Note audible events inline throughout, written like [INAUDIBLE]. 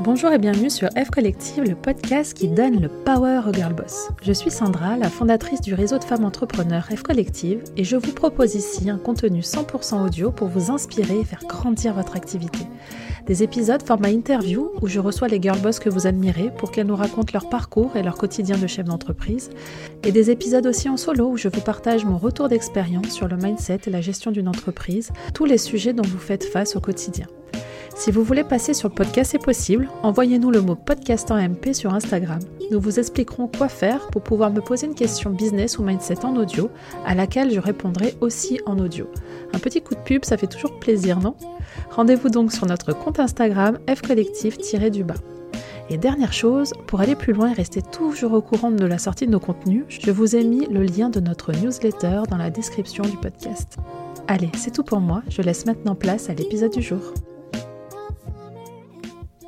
Bonjour et bienvenue sur F Collective, le podcast qui donne le power au girl boss. Je suis Sandra, la fondatrice du réseau de femmes entrepreneurs F Collective, et je vous propose ici un contenu 100% audio pour vous inspirer et faire grandir votre activité. Des épisodes format interview où je reçois les girl boss que vous admirez pour qu'elles nous racontent leur parcours et leur quotidien de chef d'entreprise, et des épisodes aussi en solo où je vous partage mon retour d'expérience sur le mindset et la gestion d'une entreprise, tous les sujets dont vous faites face au quotidien. Si vous voulez passer sur le podcast, c'est possible. Envoyez-nous le mot podcast en MP sur Instagram. Nous vous expliquerons quoi faire pour pouvoir me poser une question business ou mindset en audio, à laquelle je répondrai aussi en audio. Un petit coup de pub, ça fait toujours plaisir, non? Rendez-vous donc sur notre compte Instagram fcollectif-du-bas. Et dernière chose, pour aller plus loin et rester toujours au courant de la sortie de nos contenus, je vous ai mis le lien de notre newsletter dans la description du podcast. Allez, c'est tout pour moi, je laisse maintenant place à l'épisode du jour.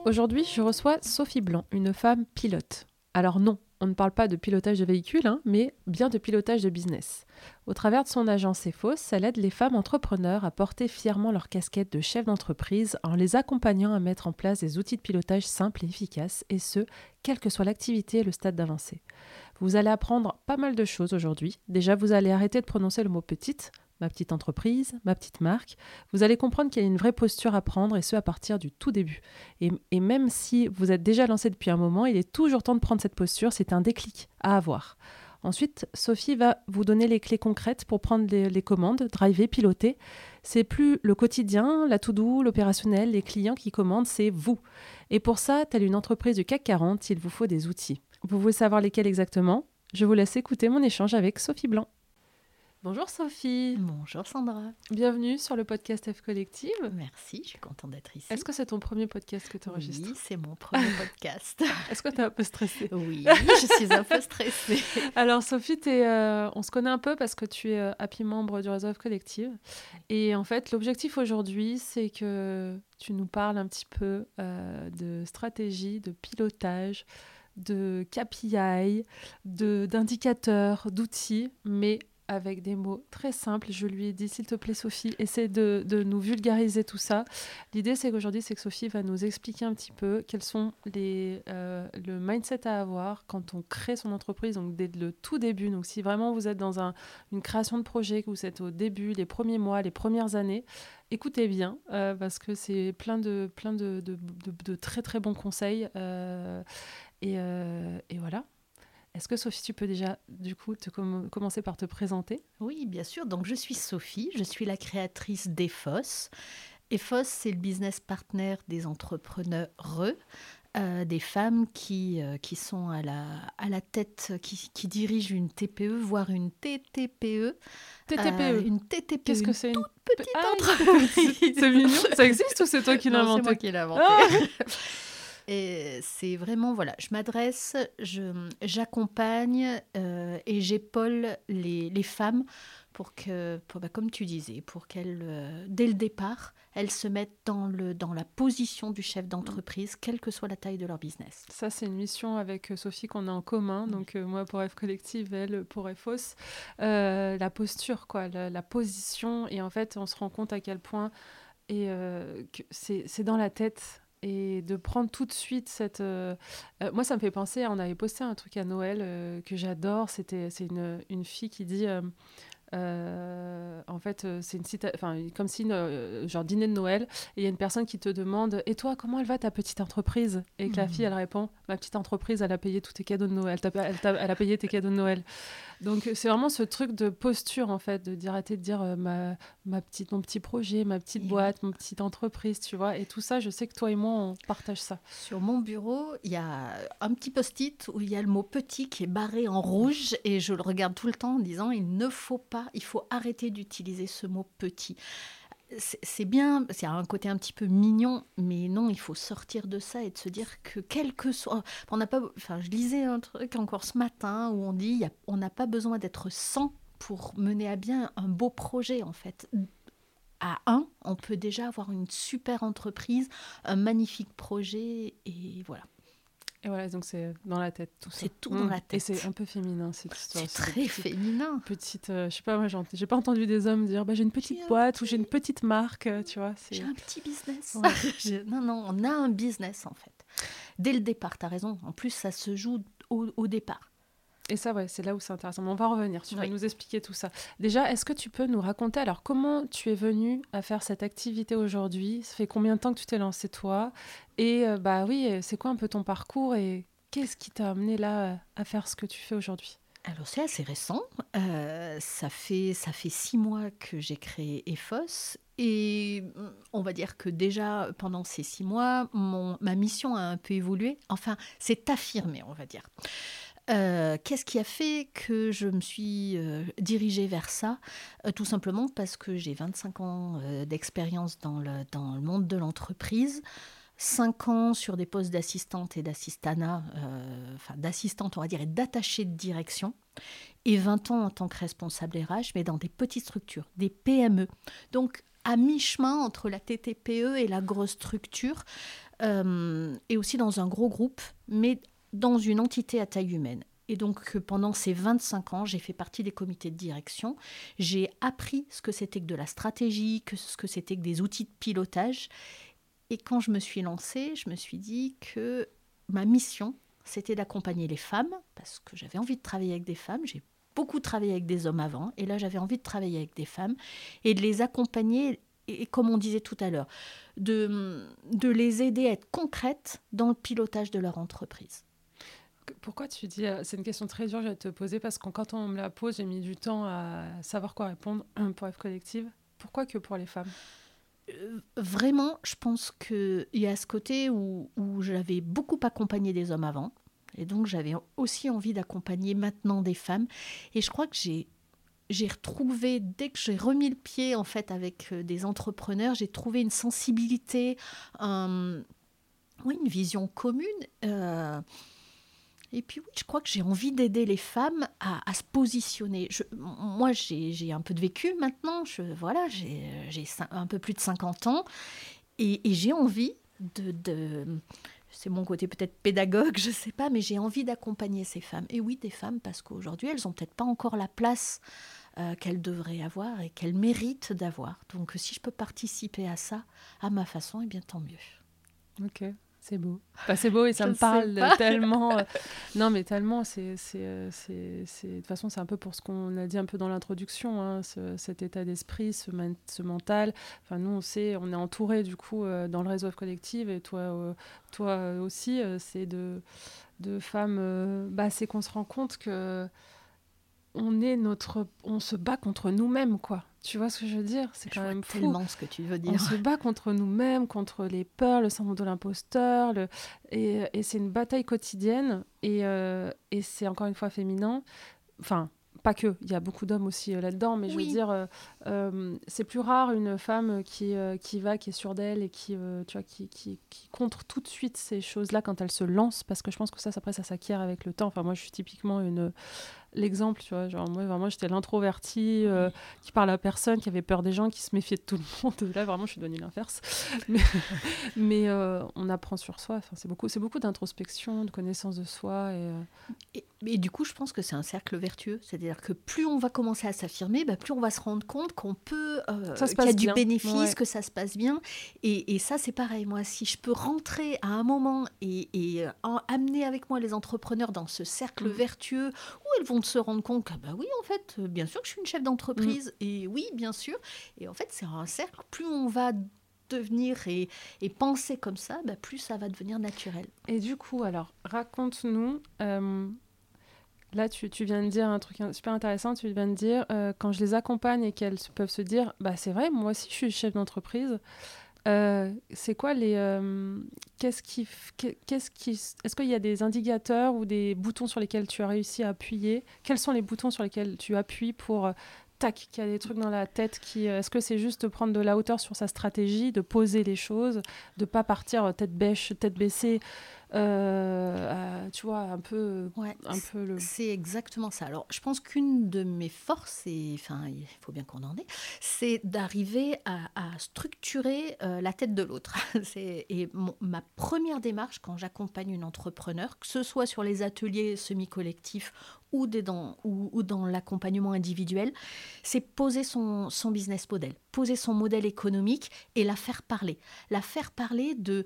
Aujourd'hui, je reçois Sophie Blanc, une femme pilote. Alors non, on ne parle pas de pilotage de véhicule, hein, mais bien de pilotage de business. Au travers de son agence EFOS, elle aide les femmes entrepreneurs à porter fièrement leur casquette de chef d'entreprise en les accompagnant à mettre en place des outils de pilotage simples et efficaces, et ce, quelle que soit l'activité et le stade d'avancée. Vous allez apprendre pas mal de choses aujourd'hui. Déjà, vous allez arrêter de prononcer le mot petite ma petite entreprise, ma petite marque, vous allez comprendre qu'il y a une vraie posture à prendre et ce à partir du tout début. Et, même si vous êtes déjà lancé depuis un moment, il est toujours temps de prendre cette posture, c'est un déclic à avoir. Ensuite, Sophie va vous donner les clés concrètes pour prendre les, commandes, driver, piloter. C'est plus le quotidien, la to-do, l'opérationnel, les clients qui commandent, c'est vous. Et pour ça, telle une entreprise du CAC 40, il vous faut des outils. Vous voulez savoir lesquels exactement? Je vous laisse écouter mon échange avec Sophie Blanc. Bonjour Sophie. Bonjour Sandra. Bienvenue sur le podcast F Collective. Merci, je suis contente d'être ici. Est-ce que c'est ton premier podcast que tu enregistres Oui, c'est mon premier [LAUGHS] podcast. Est-ce que tu es un peu stressée? Oui, je suis un peu stressée. [LAUGHS] Alors Sophie, es, on se connaît un peu parce que tu es euh, happy membre du réseau F Collective. Et en fait, l'objectif aujourd'hui, c'est que tu nous parles un petit peu euh, de stratégie, de pilotage de KPI, d'indicateurs, d'outils, mais avec des mots très simples. Je lui ai dit, s'il te plaît, Sophie, essaie de, de nous vulgariser tout ça. L'idée, c'est qu'aujourd'hui, c'est que Sophie va nous expliquer un petit peu quels sont les, euh, le mindset à avoir quand on crée son entreprise, donc dès le tout début. Donc, si vraiment vous êtes dans un, une création de projet, que vous êtes au début, les premiers mois, les premières années, écoutez bien, euh, parce que c'est plein de, plein de, de, très, très bons conseils. Euh, et, et voilà. Est-ce que Sophie, tu peux déjà du coup te commencer par te présenter? Oui, bien sûr. Donc je suis Sophie, je suis la créatrice d'EFOS. EFOS, c'est le business partner des entrepreneurs euh, des femmes qui, euh, qui sont à la, à la tête, qui, qui dirigent une TPE, voire une TTPE. TTPE euh, Une TTPE. Qu'est-ce que c'est une toute petite ah, entreprise. C'est mignon. Ça existe ou c'est toi qui l'as inventé C'est moi qui l'ai inventé. Ah [LAUGHS] et c'est vraiment, voilà, je m'adresse, j'accompagne euh, et j'épaule les, les, femmes pour que, pour, bah, comme tu disais, pour qu'elles, euh, dès le départ, elles se mettent dans, le, dans la position du chef d'entreprise, quelle que soit la taille de leur business. Ça, c'est une mission avec euh, Sophie qu'on a en commun. Donc, moi pour F Collective, elle pour FOS. la posture, quoi, la, la, position. Et en fait, on se rend compte à quel point et, que c'est dans la tête et de prendre tout de suite cette. Euh, euh, moi, ça me fait penser, on avait posté un truc à Noël euh, que j'adore. C'était, c'est une, une, fille qui dit. En fait, c'est une enfin, comme si, genre dîner de Noël, et il y a une personne qui te demande Et toi, comment elle va ta petite entreprise? Et que la mmh. fille, elle répond Ma petite entreprise, elle a payé tous tes cadeaux de Noël, elle, elle a payé tes cadeaux de Noël. Donc c'est vraiment ce truc de posture en fait, de dire arrêter de dire euh, ma, ma, petite, mon petit projet, ma petite boîte, mon petite entreprise, tu vois. Et tout ça, je sais que toi et moi, on partage ça. Sur mon bureau, il y a un petit post-it où il y a le mot petit qui est barré en rouge et je le regarde tout le temps en disant il ne faut pas, il faut arrêter d'utiliser ce mot petit c'est bien, c'est un côté un petit peu mignon, mais non, il faut sortir de ça et de se dire que quel que soit, on n'a pas, enfin, je lisais un truc encore ce matin où on dit, on n'a pas besoin d'être 100 pour mener à bien un beau projet en fait. À un, on peut déjà avoir une super entreprise, un magnifique projet et voilà. Et voilà, donc c'est dans la tête tout C'est tout dans Mm. la tête. Et c'est un peu féminin cette histoire. C'est très féminin. Petite, euh, je sais pas, moi j'ai pas entendu des hommes dire bah, j'ai une petite boîte ou j'ai une petite marque, euh, tu vois. J'ai un petit business. Ouais. [LAUGHS] Non, non, on a un business en fait. Dès le départ, tu as raison. En plus, ça se joue au, au départ. Et ça, ouais, c'est là où c'est intéressant. Mais on va revenir, tu vas Oui. nous expliquer tout ça. Déjà, est-ce que tu peux nous raconter alors comment tu es venu à faire cette activité aujourd'hui? Ça fait combien de temps que tu t'es lancé toi? Et euh, bah oui, euh, c'est quoi un peu ton parcours et qu'est-ce qui t'a amené là euh, à faire ce que tu fais aujourd'hui? Alors c'est assez récent. Euh, ça, fait, ça fait six mois que j'ai créé EFOS. Et on va dire que déjà pendant ces six mois, mon, ma mission a un peu évolué. Enfin, c'est affirmé, on va dire. Euh, Qu'est-ce qui a fait que je me suis euh, dirigée vers ça? Euh, Tout simplement parce que j'ai 25 ans d'expérience dans le, dans le monde de l'entreprise. 5 ans sur des postes d'assistante et d'assistana, enfin d'assistante on va dire et d'attaché de direction, et 20 ans en tant que responsable RH, mais dans des petites structures, des PME. Donc à mi-chemin entre la TTPE et la grosse structure, et aussi dans un gros groupe, mais dans une entité à taille humaine. Et donc, euh, pendant ces 25 ans, j'ai fait partie des comités de direction. J'ai appris ce que c'était que de la stratégie, que ce que c'était que des outils de pilotage. Et quand je me suis lancée, je me suis dit que ma mission, c'était d'accompagner les femmes, parce que j'avais envie de travailler avec des femmes. J'ai beaucoup travaillé avec des hommes avant, et là, j'avais envie de travailler avec des femmes et de les accompagner, et comme on disait tout à l'heure, de, de les aider à être concrètes dans le pilotage de leur entreprise. Pourquoi tu dis euh, C'est une question très dure, je vais te poser parce que quand on me la pose, j'ai mis du temps à savoir quoi répondre pour F Collective. Pourquoi que pour les femmes? Euh, Vraiment, je pense qu'il y a ce côté où, où j'avais beaucoup accompagné des hommes avant, et donc j'avais aussi envie d'accompagner maintenant des femmes. Et je crois que j'ai j'ai retrouvé dès que j'ai remis le pied en fait avec euh, des entrepreneurs, j'ai trouvé une sensibilité, oui, une vision commune. Et puis oui, je crois que j'ai envie d'aider les femmes à, se positionner. Moi, j'ai un peu de vécu maintenant. Voilà, j'ai un peu plus de 50 ans. Et, j'ai envie de... c'est mon côté peut-être pédagogue, je sais pas, mais j'ai envie d'accompagner ces femmes. Et oui, des femmes, parce qu'aujourd'hui, elles n'ont peut-être pas encore la place euh, qu'elles devraient avoir et qu'elles méritent d'avoir. Donc, si je peux participer à ça, à ma façon, eh bien, tant mieux. Ok, c'est beau. C'est beau et ça Je me parle [LAUGHS] tellement. euh, Non, mais tellement, c'est. c'est, euh, c'est- c'est- De toute façon, c'est un peu pour ce qu'on a dit un peu dans l'introduction, hein, ce- cet état d'esprit, ce, ce mental. Enfin, nous, on sait, on est entouré du coup euh, dans le réseau F collective et toi, euh, toi aussi, euh, c'est de, de femmes. bah, c'est qu'on se rend compte que. On est notre, on se bat contre nous-mêmes, quoi. Tu vois ce que je veux dire? C'est quand même fou. tellement ce que tu veux On dire. se bat contre nous-mêmes, contre les peurs, le syndrome de l'imposteur, le... et, et c'est une bataille quotidienne, et, euh, et c'est encore une fois féminin. Enfin, pas que, il y a beaucoup d'hommes aussi euh, là-dedans, mais je veux dire, euh, euh, c'est plus rare une femme qui, qui va, qui est sûre d'elle et qui, tu vois, qui, qui, qui contre tout de suite ces choses-là quand elle se lance, parce que je pense que ça, ça, après, ça s'acquiert avec le temps. Enfin, moi, je suis typiquement une l'exemple, tu vois, genre moi vraiment j'étais l'introvertie euh, qui parle à personne, qui avait peur des gens, qui se méfiait de tout le monde. [LAUGHS] Là vraiment je suis devenue l'inverse. [LAUGHS] Mais, mais, euh, on apprend sur soi. Enfin, c'est beaucoup, beaucoup d'introspection, de connaissance de soi et euh, Et, et du coup, je pense que c'est un cercle vertueux. C'est-à-dire que plus on va commencer à s'affirmer, bah, plus on va se rendre compte qu'on peut, qu'il y a du bien. bénéfice, Ouais. que ça se passe bien. Et, et ça, c'est pareil. Moi, si je peux rentrer à un moment et, et, en- amener avec moi les entrepreneurs dans ce cercle Mm. vertueux elles vont se rendre compte que, bah oui, en fait, euh, bien sûr que je suis une chef d'entreprise. Mm. Et oui, bien sûr. Et en fait, c'est un cercle. Plus on va devenir et, et penser comme ça, bah, plus ça va devenir naturel. Et du coup, alors, raconte-nous. euh, là, tu, tu viens de dire un truc super intéressant. Tu viens de dire, euh, quand je les accompagne et qu'elles peuvent se dire, bah c'est vrai, moi aussi, je suis chef d'entreprise. Euh, c'est quoi les. euh, qu'est-ce qui. Qu'est-ce qui. Est-ce qu'il y a des indicateurs ou des boutons sur lesquels tu as réussi à appuyer? Quels sont les boutons sur lesquels tu appuies pour. euh, Tac, qu'il y a des trucs dans la tête qui. Est-ce que c'est juste de prendre de la hauteur sur sa stratégie, de poser les choses, de pas partir tête bêche, tête baissée euh, tu vois, un peu, un peu le... C'est exactement ça. Alors, je pense qu'une de mes forces, et enfin, il faut bien qu'on en ait, c'est d'arriver à, structurer euh, la tête de l'autre. [LAUGHS] et ma première démarche quand j'accompagne une entrepreneur, que ce soit sur les ateliers semi-collectifs ou, dans, ou, dans l'accompagnement individuel, c'est poser son, son business model, poser son modèle économique et la faire parler. La faire parler de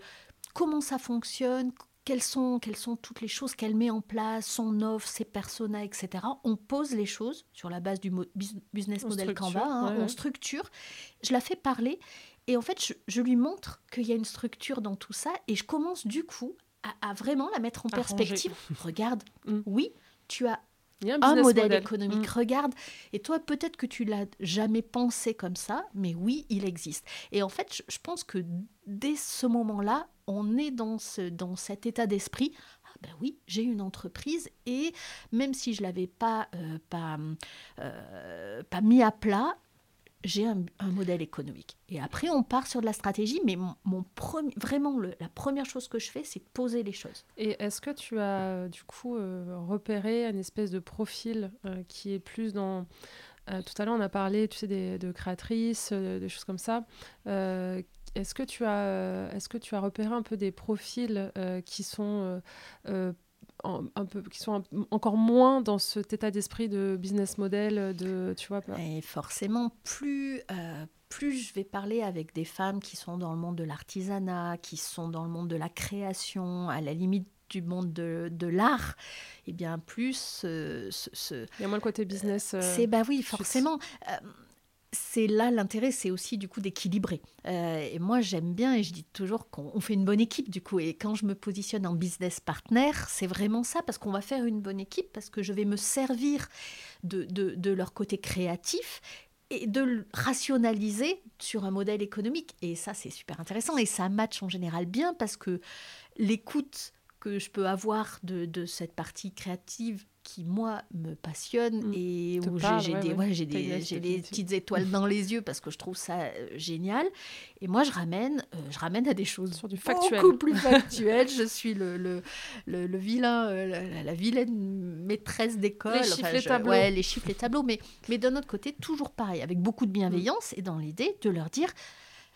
comment ça fonctionne, quelles sont, quelles sont toutes les choses qu'elle met en place, son offre, ses personas, etc. On pose les choses sur la base du business model Canva, hein, on structure, je la fais parler et en fait, je, lui montre qu'il y a une structure dans tout ça et je commence du coup à, vraiment la mettre en perspective. [LAUGHS] Regarde, mm. oui, tu as un, modèle, économique. Mm. Regarde, et toi, peut-être que tu l'as jamais pensé comme ça, mais oui, il existe. Et en fait, je, pense que dès ce moment-là, on est dans, ce, dans cet état d'esprit. Ah ben oui, j'ai une entreprise et même si je l'avais pas, euh, pas, euh, pas mis à plat, j'ai un, modèle économique. Et après, on part sur de la stratégie, mais mon, premier, vraiment, la première chose que je fais, c'est poser les choses. Et est-ce que tu as, du coup, euh, repéré une espèce de profil euh, qui est plus dans... Euh, tout à l'heure, on a parlé, tu sais, des, de créatrices, des choses comme ça. est-ce que est-ce que tu as repéré un peu des profils qui sont un peu, qui sont encore moins dans cet état d'esprit de business model, de, tu vois. Et forcément, plus, euh, plus je vais parler avec des femmes qui sont dans le monde de l'artisanat, qui sont dans le monde de la création, à la limite du monde de, de l'art, et eh bien plus euh, ce, Il y a moins le côté business. Euh, c'est bah oui, forcément c'est là l'intérêt, c'est aussi du coup d'équilibrer. Euh, et moi, j'aime bien et je dis toujours qu'on fait une bonne équipe du coup. Et quand je me positionne en business partner, c'est vraiment ça parce qu'on va faire une bonne équipe parce que je vais me servir de, leur côté créatif et de le rationaliser sur un modèle économique. Et ça, c'est super intéressant et ça match en général bien parce que l'écoute que je peux avoir de, de cette partie créative qui, moi, me passionne mm. et où j'ai des, ouais, j'ai des, j'ai des petites étoiles dans les yeux parce que je trouve ça euh, génial. Et moi, je ramène, euh, je ramène à des choses Sur du factuel. beaucoup [LAUGHS] plus [LAUGHS] factuelles. je suis le, le, le, vilain, euh, la, vilaine maîtresse d'école. Les chiffres, les tableaux. Ouais, les chiffres, les tableaux. Mais, mais d'un autre côté, toujours pareil, avec beaucoup de bienveillance et dans l'idée de leur dire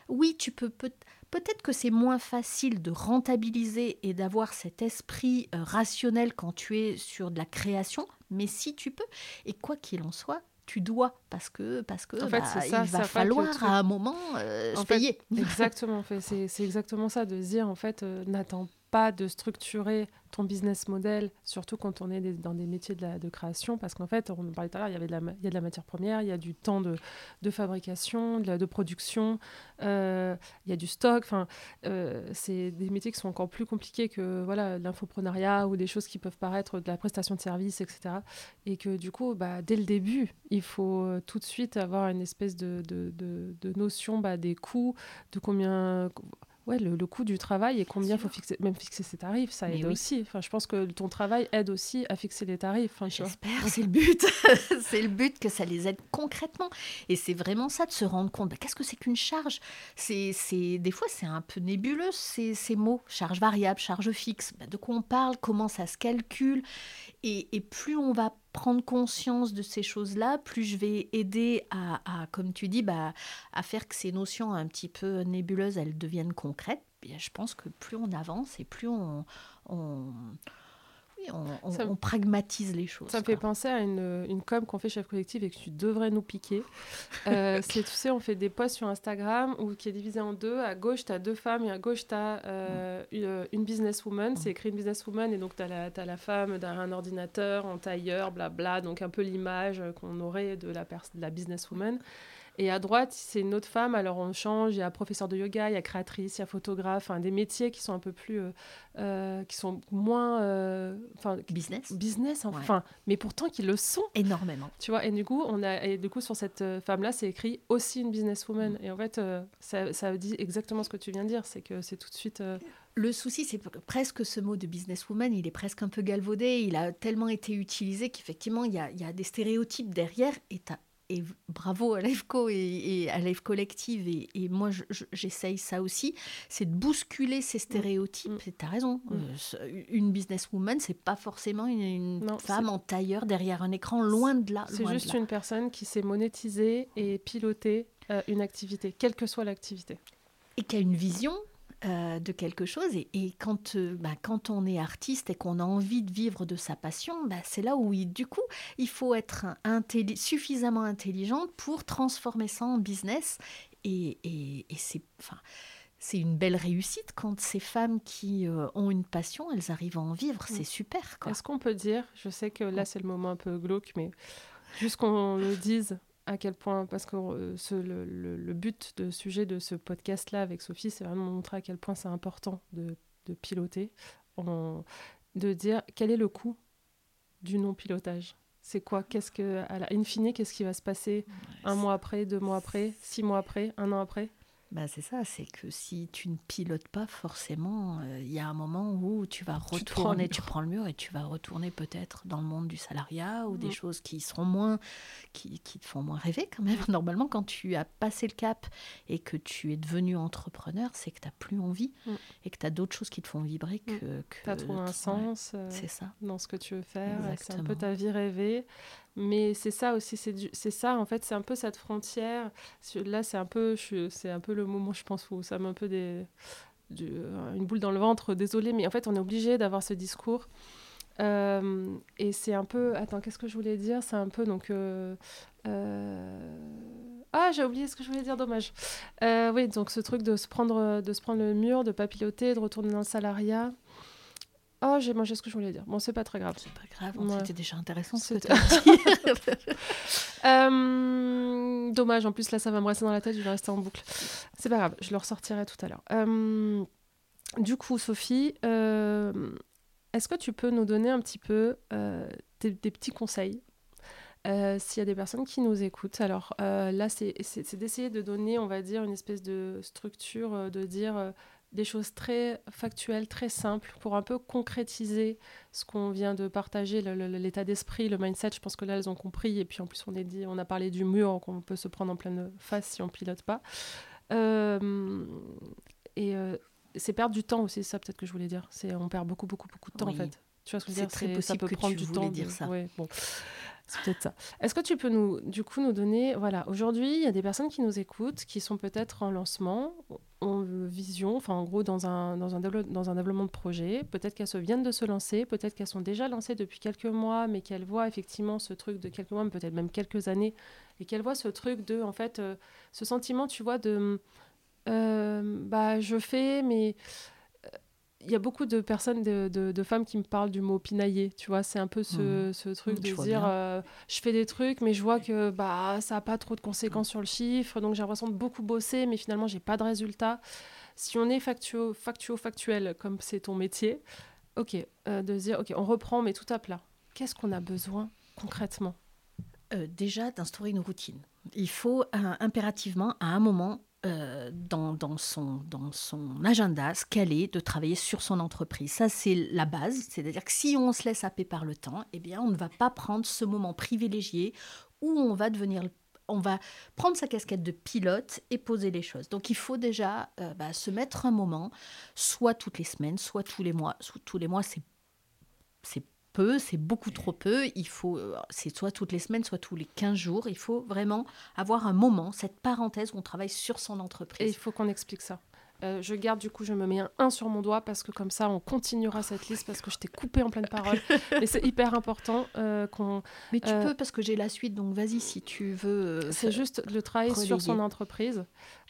oui, tu peux peut Peut-être que c'est moins facile de rentabiliser et d'avoir cet esprit euh, rationnel quand tu es sur de la création, mais si tu peux, et quoi qu'il en soit, tu dois parce que parce que bah, il va falloir à un moment euh, se payer. Exactement, c'est exactement ça de dire en fait euh, n'attends pas de structurer ton business model, surtout quand on est dans des métiers de, la, création, parce qu'en fait, on parlait tout à l'heure, il, y avait il y a de la matière première, il y a du temps de, de fabrication, de, production, euh, il y a du stock. Enfin, euh, c'est des métiers qui sont encore plus compliqués que voilà l'infoprenariat ou des choses qui peuvent paraître de la prestation de services, etc. Et que du coup, bah, dès le début, il faut euh, tout de suite avoir une espèce de, de, de notion bah, des coûts, de combien ouais, le, le, coût du travail et combien il faut fixer, même fixer ses tarifs, ça aide aussi. Enfin, je pense que ton travail aide aussi à fixer les tarifs. Enfin, J'espère, [LAUGHS] c'est le but. [LAUGHS] c'est le but que ça les aide concrètement. Et c'est vraiment ça de se rendre compte. Bah, Qu'est-ce que c'est qu'une charge? C'est, Des fois, c'est un peu nébuleux ces, ces mots. Charge variable, charge fixe. Bah, de quoi on parle? Comment ça se calcule? Et, et plus on va prendre conscience de ces choses-là, plus je vais aider à, comme tu dis, bah, à faire que ces notions un petit peu nébuleuses, elles deviennent concrètes. Je pense que plus on avance et plus on, pragmatise les choses. Ça me fait penser à une, une com qu'on fait chef collectif et que tu devrais nous piquer. [LAUGHS] Euh, c'est, tu sais, on fait des posts sur Instagram où, qui est divisé en deux. À gauche, tu as deux femmes et à gauche, tu as euh, une, une businesswoman. C'est écrit une businesswoman et donc tu as, as, la femme derrière un ordinateur, en tailleur, blabla. Donc un peu l'image qu'on aurait de la, de la businesswoman. Et à droite, c'est une autre femme. Alors on change. Il y a professeur de yoga, il y a créatrice, il y a photographe. Enfin, des métiers qui sont un peu plus, euh, euh, qui sont moins, euh, enfin, business. Business, enfin, mais pourtant qui le sont énormément. Tu vois. Et du coup, on a, et du coup, sur cette femme-là, c'est écrit aussi une businesswoman. Mm. Et en fait, ça, ça, dit exactement ce que tu viens de dire. C'est que c'est tout de suite. Le souci, c'est presque ce mot de businesswoman, il est presque un peu galvaudé. Il a tellement été utilisé qu'effectivement, il y a, il y a des stéréotypes derrière. Et tu et bravo à l'EFCO et, à l'EF Collective, et, moi j'essaye ça aussi, c'est de bousculer ces stéréotypes. Mm. Tu as raison, mm. euh, une businesswoman, c'est pas forcément une, femme en tailleur derrière un écran, loin de là. C'est juste une personne qui sait monétiser et piloter euh, une activité, quelle que soit l'activité. Et qui a une vision euh, de quelque chose. Et, quand, euh, bah, quand on est artiste et qu'on a envie de vivre de sa passion, bah, c'est là où, du coup, il faut être suffisamment intelligente pour transformer ça en business. Et, et, c'est... Enfin, c'est une belle réussite quand ces femmes qui euh, ont une passion, elles arrivent à en vivre. Mm. C'est super. Est-ce qu'on peut dire, je sais que là c'est le moment un peu glauque, mais juste qu'on le dise, à quel point, parce que euh, le, le, but de sujet de ce podcast-là avec Sophie, c'est vraiment montrer à quel point c'est important de, de piloter, en, de dire quel est le coût du non-pilotage. C'est quoi? Qu'est-ce que, à la in fine, qu'est-ce qui va se passer un mois après, deux mois après, six mois après, un an après? Bah, c'est ça, c'est que si tu ne pilotes pas, forcément, euh, il y a un moment où tu vas retourner, tu prends le mur et tu vas retourner peut-être dans le monde du salariat ou des mm. choses qui seront moins, qui, qui, te font moins rêver quand même. [LAUGHS] Normalement, quand tu as passé le cap et que tu es devenu entrepreneur, c'est que tu n'as plus envie mm. et que tu as d'autres choses qui te font vibrer mm. que. que tu as trouvé un sens euh, c'est ça. dans ce que tu veux faire. C'est un peu ta vie rêvée. Mais c'est ça aussi, c'est ça en fait, c'est un peu cette frontière. Là, c'est un peu, c'est un peu le moment, je pense, où ça met un peu des, euh, une boule dans le ventre. Désolé, mais en fait, on est obligé d'avoir ce discours. Euh, et c'est un peu, attends, qu'est-ce que je voulais dire? C'est un peu donc. Euh, ah, j'ai oublié ce que je voulais dire, dommage. oui, donc ce truc de se prendre, de se prendre le mur, de pas piloter, de retourner dans le salariat. Oh, j'ai mangé ce que je voulais dire. Bon, c'est pas très grave. C'est pas grave, c'était déjà intéressant ce que [LAUGHS] [LAUGHS] euh, Dommage, en plus là, ça va me rester dans la tête, je vais rester en boucle. C'est pas grave, je le ressortirai tout à l'heure. Euh, du coup, Sophie, euh, est-ce que tu peux nous donner un petit peu des, des, petits conseils s'il y a des personnes qui nous écoutent, alors là, c'est d'essayer de donner, on va dire, une espèce de structure, de dire des choses très factuelles, très simples, pour un peu concrétiser ce qu'on vient de partager, l'état d'esprit, le mindset. Je pense que là, elles ont compris. Et puis en plus, on, est dit, on a parlé du mur qu'on peut se prendre en pleine face si on pilote pas. Euh, et euh, c'est perdre du temps aussi, ça peut-être que je voulais dire. C'est on perd beaucoup, beaucoup, beaucoup de temps en fait. Tu vois ce que je veux dire C'est très possible ça peut que prendre tu du temps. dire ça. Ouais, bon. C'est peut-être ça. Est-ce que tu peux nous, du coup, nous donner, voilà, aujourd'hui, il y a des personnes qui nous écoutent, qui sont peut-être en lancement, en vision, enfin, en gros, dans un, dans un, dans un développement de projet. Peut-être qu'elles se viennent de se lancer, peut-être qu'elles sont déjà lancées depuis quelques mois, mais qu'elles voient effectivement ce truc de quelques mois, peut-être même quelques années, et qu'elles voient ce truc de, en fait, euh, ce sentiment, tu vois, de, euh, bah, je fais, mais il y a beaucoup de personnes, de, de, femmes qui me parlent du mot pinailler, tu vois, c'est un peu ce, mmh. ce truc mmh, de dire euh, je fais des trucs, mais je vois que bah, ça n'a pas trop de conséquences sur le chiffre, donc j'ai l'impression de beaucoup bosser, mais finalement, j'ai pas de résultat. Si on est factuo, factuo factuel, comme c'est ton métier, ok, euh, de dire ok, on reprend, mais tout à plat. Qu'est-ce qu'on a besoin concrètement? Euh, Déjà, d'instaurer une routine. Il faut impérativement, à un moment, euh, dans, dans, son, dans son agenda ce qu'elle est de travailler sur son entreprise. Ça, c'est la base. C'est-à-dire que si on se laisse happer par le temps, eh bien, on ne va pas prendre ce moment privilégié où on va devenir on va prendre sa casquette de pilote et poser les choses. Donc il faut déjà euh, bah, se mettre un moment, soit toutes les semaines, soit tous les mois. Tous les mois, c'est peu, c'est beaucoup trop peu. Il faut, euh, c'est soit toutes les semaines, soit tous les 15 jours. Il faut vraiment avoir un moment, cette parenthèse où on travaille sur son entreprise. Et il faut qu'on explique ça. Euh, je garde du coup, je me mets un 1 sur mon doigt parce que comme ça, on continuera cette liste parce que je t'ai coupé en pleine parole. [LAUGHS] Mais c'est hyper important euh, qu'on. Mais tu peux parce que j'ai la suite, donc vas-y si tu veux. c'est juste le travail sur son entreprise.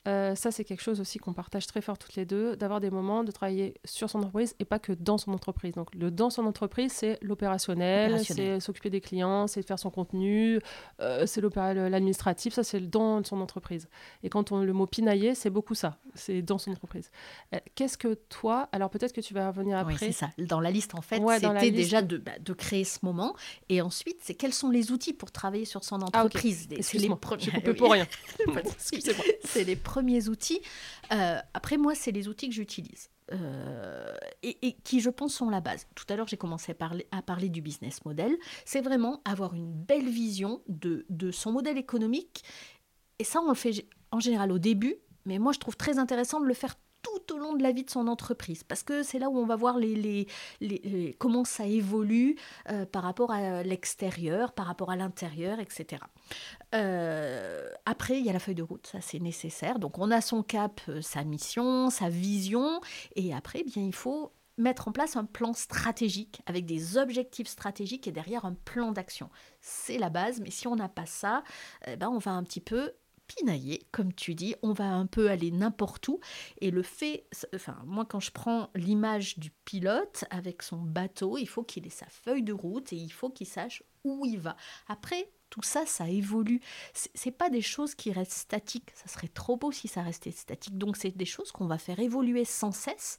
Euh, ça, c'est quelque chose aussi qu'on partage très fort toutes les deux, d'avoir des moments de travailler sur son entreprise et pas que dans son entreprise. Donc, le dans son entreprise, c'est l'opérationnel, c'est s'occuper des clients, c'est faire son contenu, euh, c'est l'administratif, ça, c'est le dans son entreprise. Et quand on le mot pinailler, c'est beaucoup ça, c'est dans son entreprise. Euh, qu'est-ce que toi, alors peut-être que tu vas revenir après. Oui, c'est ça. Dans la liste, en fait, c'était déjà de, bah, de, créer ce moment. Et ensuite, c'est quels sont les outils pour travailler sur son entreprise? Ah, C'est les J'ai coupé pour [LAUGHS] rien. Excusez-moi. C'est les premiers outils. Euh, après, moi, c'est les outils que j'utilise. euh, et, qui, je pense, sont la base. Tout à l'heure, j'ai commencé à parler, à parler, du business model. C'est vraiment avoir une belle vision de, de, son modèle économique. Et ça, on le fait en général au début, mais moi, je trouve très intéressant de le faire tout au long de la vie de son entreprise, parce que c'est là où on va voir les, les, comment ça évolue euh, par rapport à l'extérieur, par rapport à l'intérieur, etc. Euh, après, il y a la feuille de route, ça c'est nécessaire. Donc on a son cap, euh, sa mission, sa vision, et après, eh bien, il faut mettre en place un plan stratégique avec des objectifs stratégiques et derrière un plan d'action. C'est la base, mais si on n'a pas ça, eh ben, on va un petit peu pinailler, comme tu dis, on va un peu aller n'importe où. Et le fait, enfin, moi quand je prends l'image du pilote avec son bateau, il faut qu'il ait sa feuille de route et il faut qu'il sache où il va. Après, tout ça, ça évolue. C'est pas des choses qui restent statiques. Ça serait trop beau si ça restait statique. Donc c'est des choses qu'on va faire évoluer sans cesse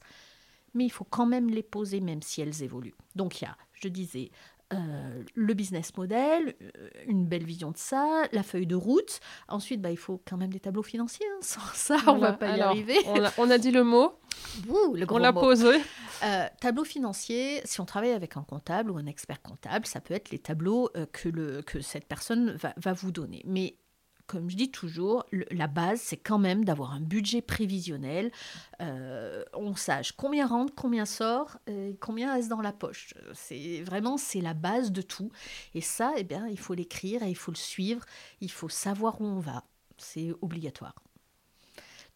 mais il faut quand même les poser même si elles évoluent. Donc il y a, je disais, euh, le business model, euh, une belle vision de ça, la feuille de route. Ensuite, bah, il faut quand même des tableaux financiers. Hein. [LAUGHS] Sans ça, on va pas y arriver. On a, dit le mot. le on l'a posé. Euh, tableau financier, si on travaille avec un comptable ou un expert comptable, ça peut être les tableaux que, le, que cette personne va, va vous donner. Mais comme je dis toujours, la base, c'est quand même d'avoir un budget prévisionnel. Euh, on sache combien rentre, combien sort, combien reste dans la poche. C'est vraiment c'est la base de tout. Et ça, eh bien, il faut l'écrire et il faut le suivre. Il faut savoir où on va. C'est obligatoire.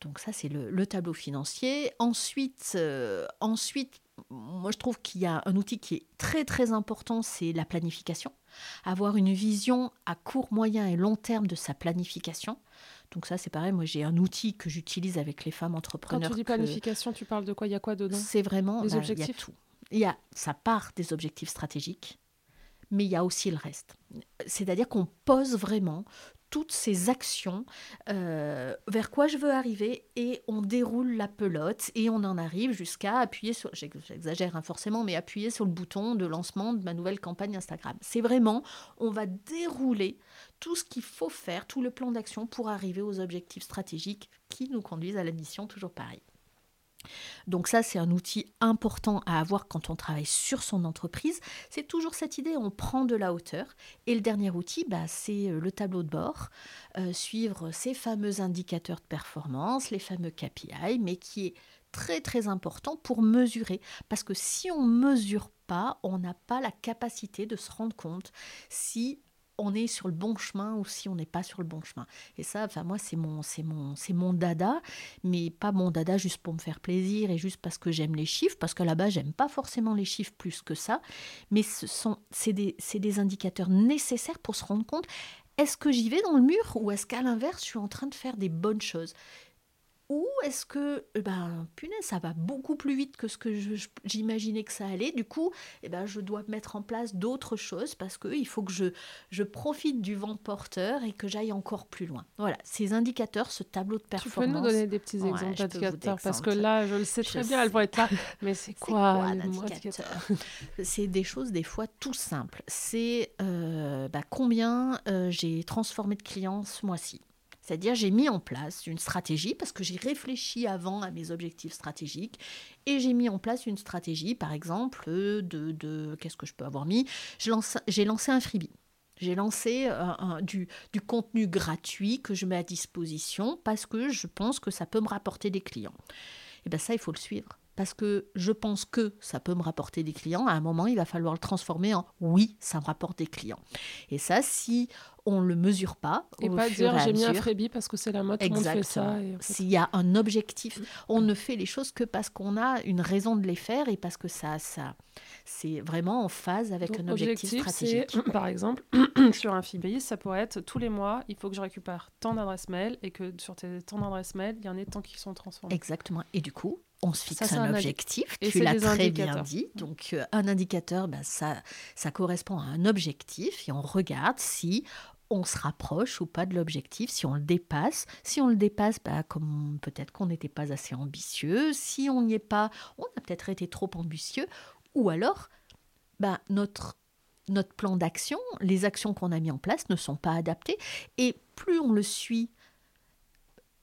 Donc ça, c'est le, tableau financier. Ensuite, euh, ensuite, moi, je trouve qu'il y a un outil qui est très très important, c'est la planification avoir une vision à court, moyen et long terme de sa planification. Donc ça, c'est pareil, moi j'ai un outil que j'utilise avec les femmes entrepreneurs. Quand tu dis planification, tu parles de quoi? Il y a quoi dedans? C'est vraiment... Les objectifs il y a tout. Il y a, ça part des objectifs stratégiques, mais il y a aussi le reste. C'est-à-dire qu'on pose vraiment toutes ces actions, euh, vers quoi je veux arriver, et on déroule la pelote et on en arrive jusqu'à appuyer sur, j'exagère hein, forcément, mais appuyer sur le bouton de lancement de ma nouvelle campagne Instagram. C'est vraiment, on va dérouler tout ce qu'il faut faire, tout le plan d'action pour arriver aux objectifs stratégiques qui nous conduisent à la mission toujours pareil. Donc ça, c'est un outil important à avoir quand on travaille sur son entreprise. C'est toujours cette idée, on prend de la hauteur. Et le dernier outil, bah, c'est euh, le tableau de bord, euh, suivre ces fameux indicateurs de performance, les fameux KPI, mais qui est très très important pour mesurer. Parce que si on ne mesure pas, on n'a pas la capacité de se rendre compte si on est sur le bon chemin ou si on n'est pas sur le bon chemin. Et ça, enfin moi, c'est mon, c'est mon, c'est mon dada, mais pas mon dada juste pour me faire plaisir et juste parce que j'aime les chiffres, parce qu'à la base, j'aime pas forcément les chiffres plus que ça, mais ce sont, c'est des, c'est des indicateurs nécessaires pour se rendre compte est-ce que j'y vais dans le mur ou est-ce qu'à l'inverse, je suis en train de faire des bonnes choses? Ou est-ce que, eh ben, punaise, ça va beaucoup plus vite que ce que j'imaginais que ça allait. Du coup, eh ben, je dois mettre en place d'autres choses parce qu'il faut que je, je profite du vent porteur et que j'aille encore plus loin. Voilà, ces indicateurs, ce tableau de performance. Tu peux nous donner des petits exemples d'indicateurs Parce que là, je le sais très bien, elles vont être là. Mais c'est [LAUGHS] quoi, quoi indicateur? [LAUGHS] C'est des choses des fois tout simples. C'est euh, bah, combien euh, j'ai transformé de clients ce mois-ci? C'est-à-dire j'ai mis en place une stratégie parce que j'ai réfléchi avant à mes objectifs stratégiques et j'ai mis en place une stratégie, par exemple, de, qu'est-ce que je peux avoir mis? J'ai lancé, un freebie. J'ai lancé euh, du, du, contenu gratuit que je mets à disposition parce que je pense que ça peut me rapporter des clients. Et bien ça, il faut le suivre parce que je pense que ça peut me rapporter des clients, à un moment, il va falloir le transformer en oui, ça me rapporte des clients. Et ça, si on ne le mesure pas. Et pas dire j'ai mis un freebie parce que c'est la mode, tout fait ça. S'il y a un objectif, on ne fait les choses que parce qu'on a une raison de les faire et parce que ça, ça c'est vraiment en phase avec un objectif, stratégique. [CLEARS THROAT] Par exemple, [CLEARS THROAT] sur un freebie, ça pourrait être tous les mois, il faut que je récupère tant d'adresses mail et que sur tes tant d'adresses mail, il y en ait tant qui sont transformés. Exactement. Et du coup, on se fixe un, objectif, tu l'as très bien dit. Donc euh, un indicateur, ben, ça, ça correspond à un objectif et on regarde si on se rapproche ou pas de l'objectif, si on le dépasse. Si on le dépasse, bah, comme peut-être qu'on n'était pas assez ambitieux. Si on n'y est pas, on a peut-être été trop ambitieux. Ou alors, bah, notre, notre plan d'action, les actions qu'on a mis en place ne sont pas adaptées. Et plus on le suit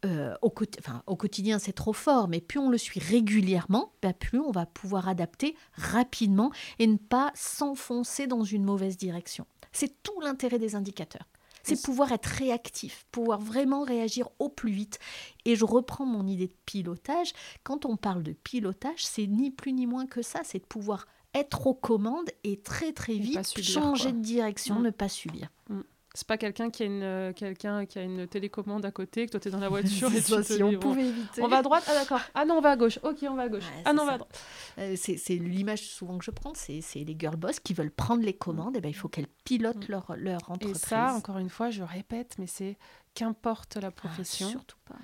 euh, au, enfin, au quotidien, c'est trop fort, mais plus on le suit régulièrement, bah, plus on va pouvoir adapter rapidement et ne pas s'enfoncer dans une mauvaise direction. C'est tout l'intérêt des indicateurs. C'est pouvoir être réactif, pouvoir vraiment réagir au plus vite. Et je reprends mon idée de pilotage. Quand on parle de pilotage, c'est ni plus ni moins que ça, c'est de pouvoir être aux commandes et très très vite changer de direction, mm. ne pas subir. Mm. C'est pas quelqu'un qui a une euh, quelqu'un qui a une télécommande à côté que toi tu es dans la [LAUGHS] voiture et tu si on pouvait éviter. On va à droite? Ah d'accord. Ah non, on va à gauche. OK, on va à gauche. ah non, on va à droite. Euh, c'est l'image souvent que je prends, c'est les girl boss qui veulent prendre les commandes et ben il faut qu'elles pilotent mm. leur leur entreprise. Et ça encore une fois, je répète mais c'est qu'importe la profession. Ah, surtout pas.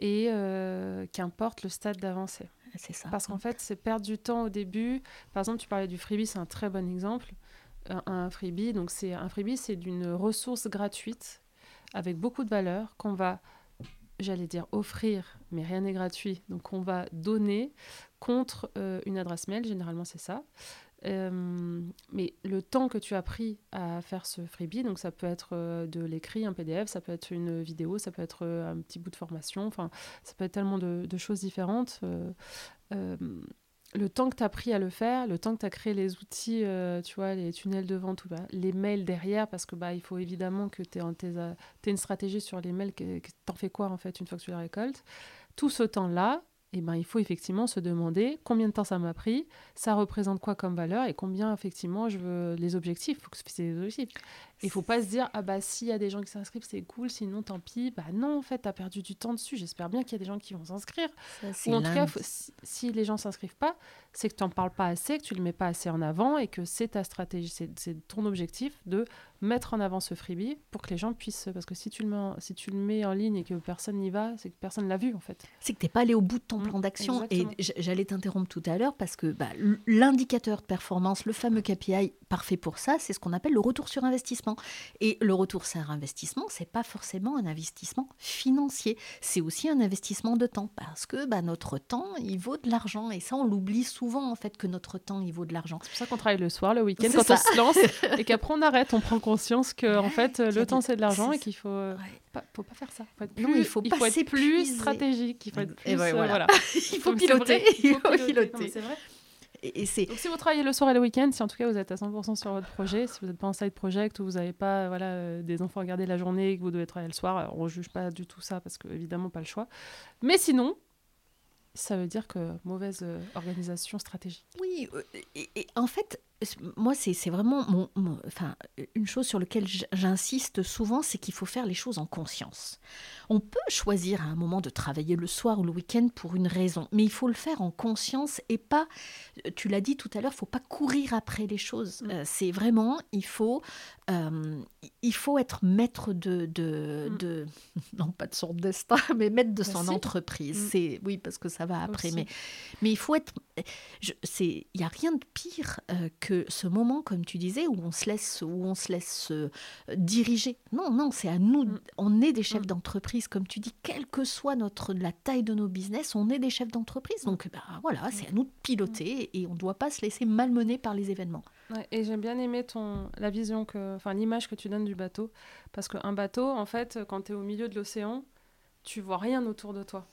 Et euh, qu'importe le stade d'avancée. C'est ça. Parce qu'en fait, c'est perdre du temps au début. Par exemple, tu parlais du freebie, c'est un très bon exemple un freebie. Donc c'est un freebie, c'est d'une ressource gratuite avec beaucoup de valeur qu'on va, j'allais dire, offrir, mais rien n'est gratuit. Donc on va donner contre euh, une adresse mail. Généralement c'est ça. Euh, mais le temps que tu as pris à faire ce freebie, donc ça peut être euh, de l'écrit, un PDF, ça peut être une vidéo, ça peut être un petit bout de formation, enfin, ça peut être tellement de, de choses différentes le temps que tu as pris à le faire, le temps que tu as créé les outils, euh, tu vois, les tunnels de vente, les mails derrière, parce que bah, il faut évidemment que tu aies, une stratégie sur les mails, que, t'en fais quoi en fait une fois que tu les récoltes. Tout ce temps-là, eh ben, il faut effectivement se demander combien de temps ça m'a pris, ça représente quoi comme valeur et combien effectivement je veux les objectifs. Faut que fixe des objectifs. Il faut pas se dire ah bah s'il y a des gens qui s'inscrivent c'est cool, sinon tant pis. Bah non en fait tu as perdu du temps dessus. J'espère bien qu'il y a des gens qui vont s'inscrire. Ou en tout cas si, les gens s'inscrivent pas, c'est que tu n'en parles pas assez, que tu le mets pas assez en avant et que c'est ta stratégie, c'est ton objectif de mettre en avant ce freebie pour que les gens puissent. Parce que si tu le mets en, si tu le mets en ligne et que personne n'y va, c'est que personne l'a vu en fait. C'est que tu n'es pas allé au bout de ton mmh, plan d'action. Et j'allais t'interrompre tout à l'heure parce que bah, l'indicateur de performance, le fameux KPI parfait pour ça, c'est ce qu'on appelle le retour sur investissement. Et le retour sur investissement, c'est pas forcément un investissement financier, c'est aussi un investissement de temps parce que bah, notre temps, il vaut de l'argent. Et ça, on l'oublie souvent en fait que notre temps, il vaut de l'argent. C'est pour ça qu'on travaille le soir, le week-end, quand on se lance et qu'après on arrête, on prend conscience que en fait le temps c'est de l'argent et qu'il faut euh, pas, faut pas faire ça. Faut être plus, non, il faut, il faut être plus stratégique. Il faut être plus, euh, voilà. [LAUGHS] il faut piloter. Il faut piloter. C'est vrai. Donc si vous travaillez le soir et le week-end, si en tout cas vous êtes à 100% sur votre projet, si vous n'êtes pas en side project ou vous n'avez pas voilà, euh, des enfants à garder la journée et que vous devez travailler le soir, on ne juge pas du tout ça parce que évidemment pas le choix. Mais sinon, ça veut dire que mauvaise organisation stratégique. Oui, et en fait, moi, c'est vraiment mon, enfin, une chose sur laquelle j'insiste souvent, c'est qu'il faut faire les choses en conscience. On peut choisir à un moment de travailler le soir ou le week-end pour une raison, mais il faut le faire en conscience et pas, tu l'as dit tout à l'heure, il faut pas courir après les choses. Mm. Euh, c'est vraiment, il faut, euh, il faut être maître de, de, mm. de, [LAUGHS] non pas de son destin, mais maître de son entreprise. Mm. C'est oui parce que ça va après, mais mais il faut être, c'est, il y a rien de pire euh, que ce moment, comme tu disais, où on se laisse, où on se laisse euh, diriger. Non, non, c'est à nous. Mm. On est des chefs d'entreprise, comme tu dis, quelle que soit notre la taille de nos business, on est des chefs d'entreprise. Donc, bah, voilà, c'est à nous de piloter et on ne doit pas se laisser malmener par les événements. Et j'aime bien aimer ton la vision que, enfin l'image que tu donnes du bateau, parce qu'un bateau, en fait, quand tu es au milieu de l'océan, tu vois rien autour de toi.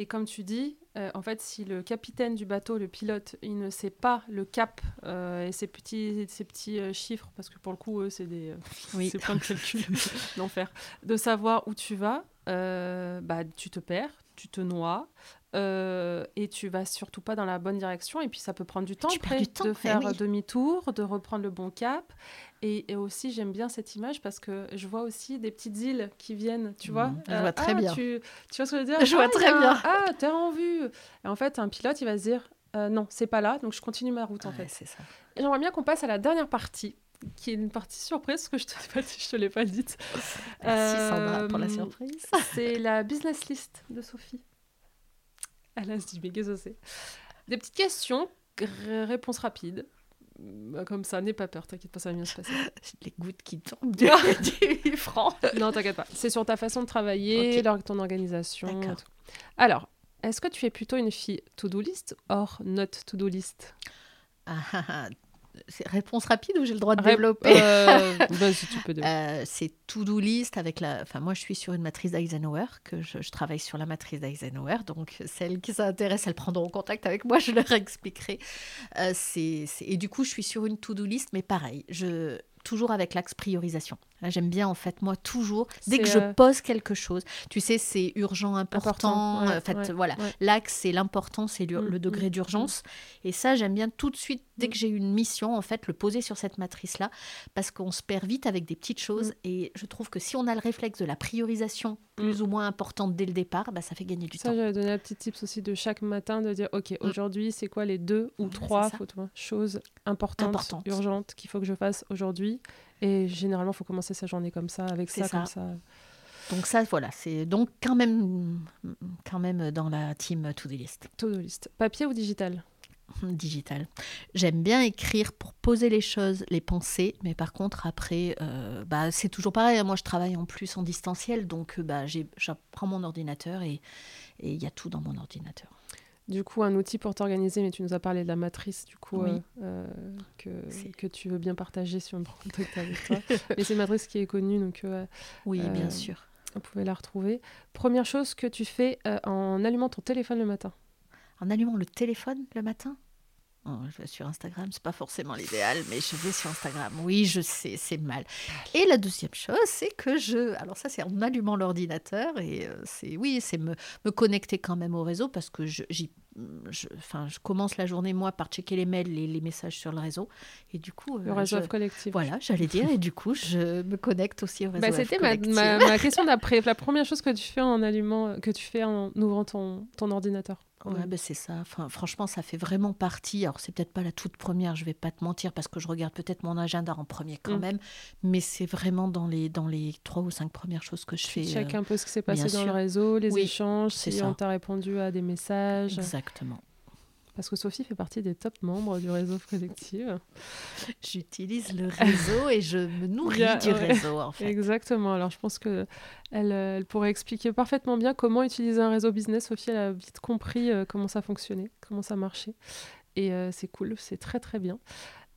Et comme tu dis, euh, en fait, si le capitaine du bateau, le pilote, il ne sait pas le cap euh, et ses petits, ces petits euh, chiffres, parce que pour le coup, eux, c'est des oui. plein de [LAUGHS] calculs d'enfer, de savoir où tu vas, bah, tu te perds, tu te noies, euh, et tu vas surtout pas dans la bonne direction. Et puis ça peut prendre du temps après de faire eh demi-tour, de reprendre le bon cap. Et, aussi, j'aime bien cette image parce que je vois aussi des petites îles qui viennent, tu vois. je vois très ah, bien. Tu, tu, vois ce que je veux dire? [LAUGHS] Je vois ah, très bien. Ah, t'es en vue. Et en fait, un pilote, il va se dire euh, non, c'est pas là, donc je continue ma route en fait. C'est ça. J'aimerais bien qu'on passe à la dernière partie qui est une partie surprise, parce que je te, je te l'ai pas dite. [LAUGHS] Merci Sandra pour la euh, surprise. C'est la business list de Sophie. Alain c'est? Des petites questions, réponses rapides. Bah, comme ça, n'aie pas peur, t'inquiète pas, ça va bien se passer. [LAUGHS] Les gouttes qui tombent du, [LAUGHS] du franc. Non, t'inquiète pas. C'est sur ta façon de travailler, ton organisation. Alors, est-ce que tu es plutôt une fille to-do list or not to-do list? Ah, ah, ah. Réponse rapide ou j'ai le droit de développer euh, [LAUGHS] si tu peux développer. Euh, c'est to-do list avec la. Enfin, moi, je suis sur une matrice d'Eisenhower, que je, je travaille sur la matrice d'Eisenhower. Donc, celles qui s'intéressent, elles prendront contact avec moi, je leur expliquerai. Euh, Et du coup, je suis sur une to-do list, mais pareil, je toujours avec l'axe priorisation. Là, j'aime bien, en fait, moi, toujours, dès que je euh, pose quelque chose, tu sais, c'est urgent, important. Important, ouais, en fait, ouais, voilà. ouais. L'axe, c'est l'important, c'est le, Mm, le degré mm, d'urgence. Et ça, j'aime bien tout de suite, dès que j'ai une mission, en fait, le poser sur cette matrice-là, parce qu'on se perd vite avec des petites choses. Et je trouve que si on a le réflexe de la priorisation plus ou moins importante dès le départ, bah, ça fait gagner du Ça, temps. j'avais donné un petit tips aussi de chaque matin de dire ok, aujourd'hui, c'est quoi les deux ou trois ça. faut- choses importantes, Importantes. urgentes qu'il faut que je fasse aujourd'hui. Et généralement, il faut commencer sa journée comme ça, avec ça, ça. comme ça. Donc ça, voilà, c'est donc quand même, quand même dans la team to-do list. To-do list. Papier ou digital? [LAUGHS] Digital. J'aime bien écrire pour poser les choses, les penser, mais par contre après, euh, bah, c'est toujours pareil. Moi, je travaille en plus en distanciel, donc euh, bah, je prends mon ordinateur et il y a tout dans mon ordinateur. Du coup, un outil pour t'organiser, mais tu nous as parlé de la matrice, du coup, Oui. euh, euh, que, tu veux bien partager si on prend contact avec toi. [LAUGHS] mais c'est une matrice qui est connue, donc euh, Oui, Euh, bien sûr. vous pouvez la retrouver. Première chose que tu fais euh, en allumant ton téléphone le matin. En allumant le téléphone le matin? Je vais sur Instagram, c'est pas forcément l'idéal, mais je vais sur Instagram. Oui, je sais, c'est mal. Et la deuxième chose, c'est que je. Alors, ça, c'est en allumant l'ordinateur. Et euh, c'est. Oui, c'est me, me connecter quand même au réseau parce que je, j'y- je, enfin, je commence la journée, moi, par checker les mails, les, les messages sur le réseau. Et du coup. Le euh, réseau je- collectif. Voilà, j'allais dire. Et du coup, je me connecte aussi au réseau. Bah, C'était ma, ma, ma [LAUGHS] question d'après. La première chose que tu fais en allumant, que tu fais en ouvrant ton, ton ordinateur. Ouais, ben c'est ça. Enfin, franchement, ça fait vraiment partie. Alors, c'est peut-être pas la toute première, je vais pas te mentir, parce que je regarde peut-être mon agenda en premier quand Mm. même, mais c'est vraiment dans les, dans les trois ou cinq premières choses que je fais. Tu checkes euh, un peu ce qui s'est passé dans le réseau, les Oui, échanges, si ça. on t'a répondu à des messages. Exactement. Parce que Sophie fait partie des top membres du réseau collectif. J'utilise le réseau et je me nourris du ouais. réseau, en fait. Exactement. Alors, je pense que elle, elle pourrait expliquer parfaitement bien comment utiliser un réseau business. Sophie, elle a vite compris euh, comment ça fonctionnait, comment ça marchait. Et euh, c'est cool, c'est très très bien.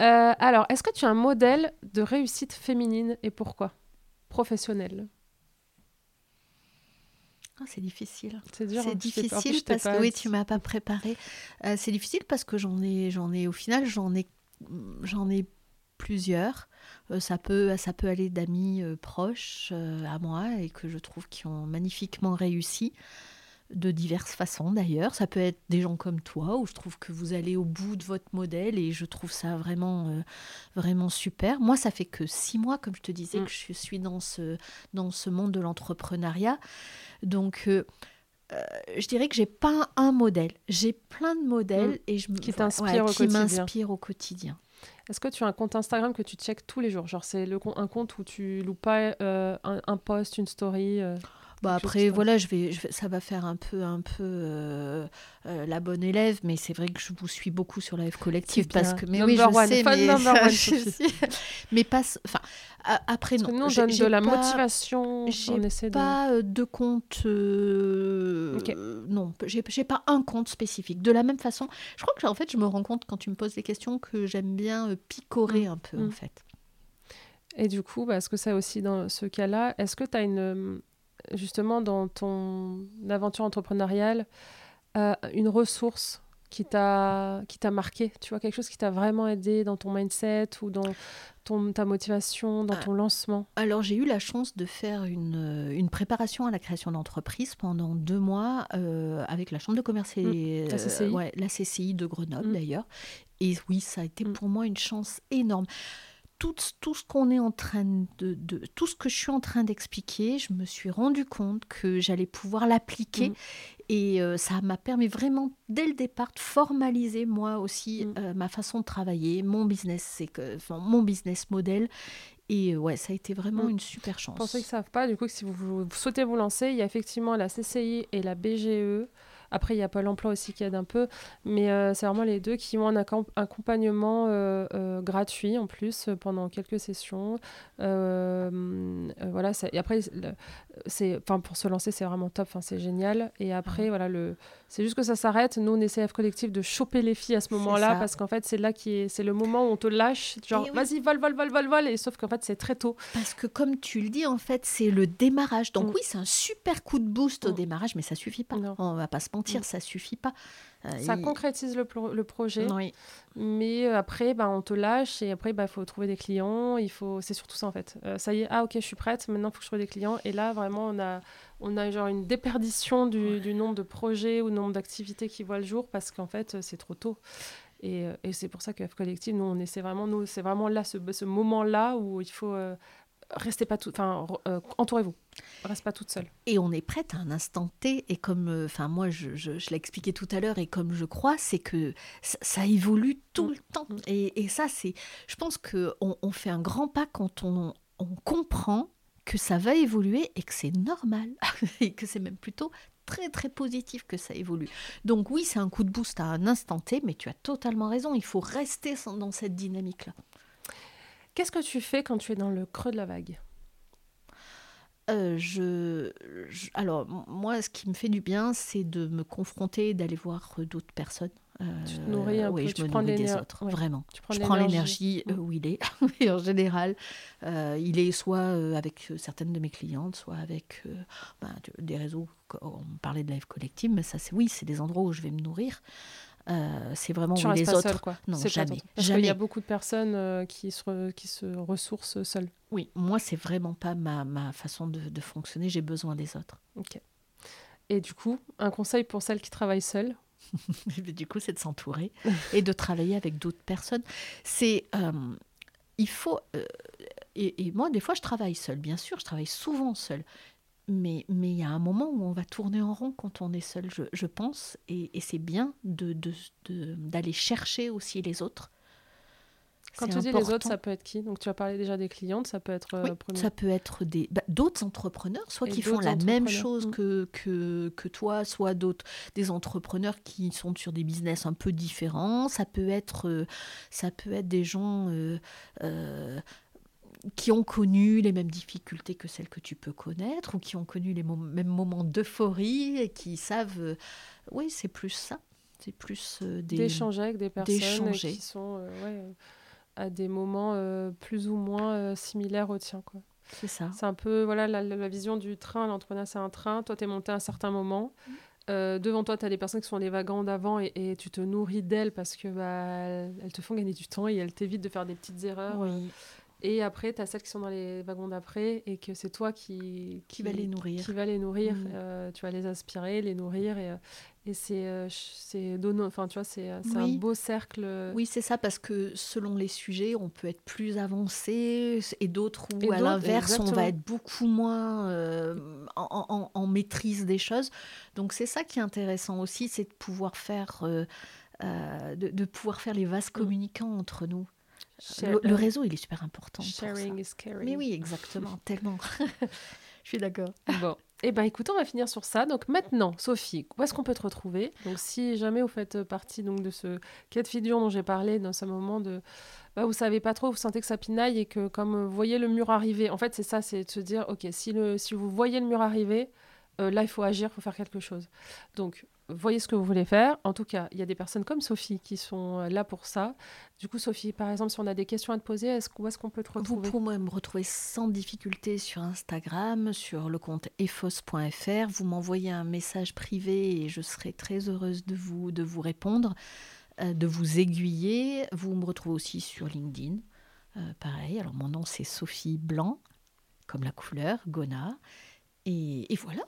Euh, alors, est-ce que tu as un modèle de réussite féminine et pourquoi? Professionnelle? Ah, c'est difficile. C'est dur. C'est hein, plus, difficile t'ai parce que oui, tu m'as pas préparé. Euh, c'est difficile parce que j'en ai, j'en ai au final, j'en ai, j'en ai plusieurs. Euh, ça peut, ça peut aller d'amis euh, proches à moi et que je trouve qui ont magnifiquement réussi de diverses façons d'ailleurs. Ça peut être des gens comme toi où je trouve que vous allez au bout de votre modèle et je trouve ça vraiment, euh, vraiment super. Moi, ça fait que six mois, comme je te disais, Mm. que je suis dans ce, dans ce monde de l'entrepreneuriat. Donc, euh, euh, je dirais que j'ai pas un modèle. J'ai plein de modèles et je Qui ouais, t'inspirent au qui quotidien. m'inspirent au quotidien. Est-ce que tu as un compte Instagram que tu checkes tous les jours? Genre, c'est le, un compte où tu loupes pas un, un post, une story Bah après, voilà, je vais, je vais- ça va faire un peu, un peu euh, euh, la bonne élève, mais c'est vrai que je vous suis beaucoup sur la F collective parce que, mais oui, je Number one, sais, mais number je mais pas, enfin, après Parce non, nous, on donne de la pas- motivation. j'ai de. Pas euh, de compte, euh, Ok. non, j'ai pas un compte spécifique. De la même façon, je crois que en fait, je me rends compte quand tu me poses des questions que j'aime bien picorer un peu en fait. Et du coup, bah, est-ce que ça aussi, dans ce cas-là, est-ce que tu as une. Justement, dans ton aventure entrepreneuriale, euh, une ressource qui t'a qui t'a marqué Tu vois, quelque chose qui t'a vraiment aidé dans ton mindset ou dans ton, ta motivation, dans Ah. ton lancement? Alors j'ai eu la chance de faire une, euh, une préparation à la création d'entreprise pendant deux mois euh, avec la Chambre de commerce et la CCI. ouais, la CCI de Grenoble Mm. d'ailleurs. Et oui, ça a été Mm. pour moi une chance énorme. Tout, tout ce qu'on est en train de, de- tout ce que je suis en train d'expliquer, je me suis rendu compte que j'allais pouvoir l'appliquer Mm. et euh, ça m'a permis vraiment dès le départ de formaliser moi aussi Mm. euh, ma façon de travailler, mon business, c'est que enfin, mon business model et euh, ouais, ça a été vraiment Mm. une super chance. Pour ceux qui ne savent pas, du coup, si vous, vous souhaitez vous lancer, il y a effectivement la CCI et la BGE Après, il y a Pôle emploi aussi qui aide un peu, mais c'est vraiment les deux qui ont un accompagnement gratuit en plus pendant quelques sessions. voilà, et après, c'est, pour se lancer, c'est vraiment top, c'est génial. Et après, voilà, le, c'est juste que ça s'arrête. Nous, on essaie Collectif de choper les filles à ce moment-là parce qu'en fait, c'est là qui est, c'est le moment où on te lâche, genre, vas-y, vol, vol, vol, vol, vol. Et sauf qu'en fait, c'est très tôt. Parce que comme tu le dis, en fait, c'est le démarrage. Donc mm. oui, c'est un super coup de boost au mm. démarrage, mais ça suffit pas. Non. On va pas se mentir, mm. ça suffit pas. Euh, ça concrétise le, le projet. Mais euh, après, bah, on te lâche et après, il bah, faut trouver des clients. Il faut... C'est surtout ça en fait. Euh, ça y est, ah ok, je suis prête. Maintenant, il faut que je trouve des clients. Et là, vraiment, on a, on a genre une déperdition du, du nombre de projets ou nombre d'activités qui voient le jour parce qu'en fait, c'est trop tôt. Et, et c'est pour ça que F Collective, nous, on essaie vraiment, nous, c'est vraiment là, ce, ce moment-là où il faut restez pas tout, enfin, euh, entourez-vous. Reste pas toute seule. Et on est prête à un instant T. Et comme, euh, enfin, moi, je, je, l'ai expliqué tout à l'heure, et comme je crois, c'est que ça, évolue tout le temps. Mm. Et, et ça, c'est, je pense que on, fait un grand pas quand on, on comprend que ça va évoluer et que c'est normal [LAUGHS] et que c'est même plutôt très très positif que ça évolue. Donc oui, c'est un coup de boost à un instant T, mais tu as totalement raison, il faut rester dans cette dynamique-là. Qu'est-ce que tu fais quand tu es dans le creux de la vague? Euh, je, alors, moi, ce qui me fait du bien, c'est de me confronter, d'aller voir euh, d'autres personnes. Euh, tu te nourris un oui, je me nourris des autres, vraiment. je prends l'énergie mm. où il est. [LAUGHS] et en général, il est soit avec certaines de mes clientes, soit avec ben, des réseaux. On parlait de live collective, mais ça, c'est oui, c'est des endroits où je vais me nourrir. Euh, c'est vraiment tu les autres. Seul, quoi. Non, jamais. Parce qu'il y a beaucoup de personnes euh, qui, se qui se ressourcent seules. Oui, moi, c'est vraiment pas ma, ma façon de, de fonctionner. J'ai besoin des autres. Ok. Et du coup, un conseil pour celles qui travaillent seules [LAUGHS] Du coup, c'est de s'entourer et de travailler avec d'autres personnes. C'est. Euh, il faut. Et, et, moi, des fois, je travaille seule, bien sûr, je travaille souvent seule mais il y a un moment où on va tourner en rond quand on est seul, je, pense, et, c'est bien d'aller de, de, chercher aussi les autres. Quand tu dis les autres, ça peut être qui? Donc tu as parlé déjà des clientes, ça peut être... Euh, ça peut être des bah, d'autres entrepreneurs, soit qui font la même chose mm. que, que, que, toi, soit d'autres des entrepreneurs qui sont sur des business un peu différents. Ça peut être, euh, ça peut être des gens... Euh, qui ont connu les mêmes difficultés que celles que tu peux connaître, ou qui ont connu les mêmes moments d'euphorie et qui savent. Euh, oui, c'est plus ça. C'est plus euh, d'échanger avec des personnes qui sont euh, à des moments plus ou moins similaires au tien. Quoi. C'est ça. C'est un peu voilà la, vision du train. L'entrepreneur, c'est un train. Toi, tu es monté à un certain moment. Mmh. devant toi, tu as des personnes qui sont les wagons d'avant et, tu te nourris d'elles parce que bah, elles te font gagner du temps et elles t'évitent de faire des petites erreurs. Oui. Et après, tu as celles qui sont dans les wagons d'après et que c'est toi qui, qui, va les nourrir. Qui va les nourrir. Mm. Euh, tu vas les aspirer, les nourrir. Et, euh, et c'est euh, enfin tu vois c'est un beau cercle oui c'est ça parce que selon les sujets on peut être plus avancé et d'autres où à l'inverse on va être beaucoup moins en, en, maîtrise des choses donc c'est ça qui est intéressant aussi c'est de pouvoir faire de, de, pouvoir faire les vases mm. communicants entre nous le, réseau, il est super important. Sharing is caring. Mais oui, exactement, [LAUGHS] tellement. [LAUGHS] Je suis d'accord. Bon. Eh bien, écoute, on va finir sur ça. Donc maintenant, Sophie, où est-ce qu'on peut te retrouver? Donc si jamais vous faites partie donc, de ce cas de figure dont j'ai parlé dans ce moment de... Bah, vous savez pas trop, vous sentez que ça pinaille et que comme vous voyez le mur arriver, en fait c'est ça, c'est de se dire, ok, si, le, si vous voyez le mur arriver, euh, là il faut agir, il faut faire quelque chose. Donc voyez ce que vous voulez faire. En tout cas, il y a des personnes comme Sophie qui sont euh, là pour ça. Du coup, Sophie, par exemple, si on a des questions à te poser, est-ce, où est-ce qu'on peut te retrouver? Vous pouvez me retrouver sans difficulté sur Instagram, sur le compte efos.fr. Vous m'envoyez un message privé et je serai très heureuse de vous, de vous répondre, euh, de vous aiguiller. Vous me retrouvez aussi sur LinkedIn. Euh, pareil, alors mon nom c'est Sophie Blanc, comme la couleur, Gona. Et, voilà.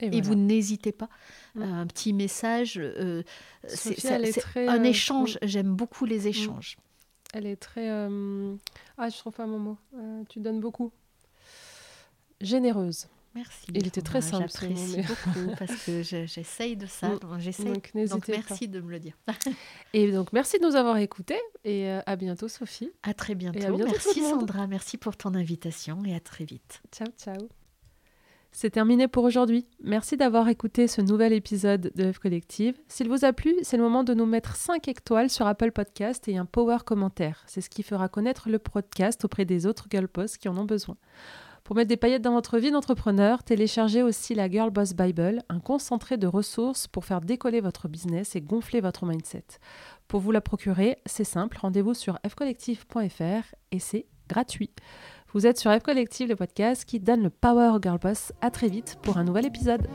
Et, vous n'hésitez pas. Mm. un petit message. Euh, c'est un euh, échange. J'aime beaucoup les mm. échanges. Elle est très. Euh, ah, je trouve pas mon mot. tu donnes beaucoup. Généreuse. Merci. Il était très simple. J'apprécie beaucoup [LAUGHS] parce que j'essaye de ça. Mm. J'essaye. Donc, donc, merci de me le dire. [LAUGHS] et donc merci de nous avoir écoutés et à bientôt Sophie. À très bientôt. merci Sandra. Merci pour ton invitation et à très vite. Ciao ciao. C'est terminé pour aujourd'hui. Merci d'avoir écouté ce nouvel épisode de F Collective. S'il vous a plu, c'est le moment de nous mettre 5 étoiles sur Apple Podcast et un power commentaire. C'est ce qui fera connaître le podcast auprès des autres girl qui en ont besoin. Pour mettre des paillettes dans votre vie d'entrepreneur, téléchargez aussi la Girl Boss Bible, un concentré de ressources pour faire décoller votre business et gonfler votre mindset. Pour vous la procurer, c'est simple, rendez-vous sur fcollective.fr et c'est gratuit. Vous êtes sur F Collective, le podcast qui donne le power au girl boss. À très vite pour un nouvel épisode.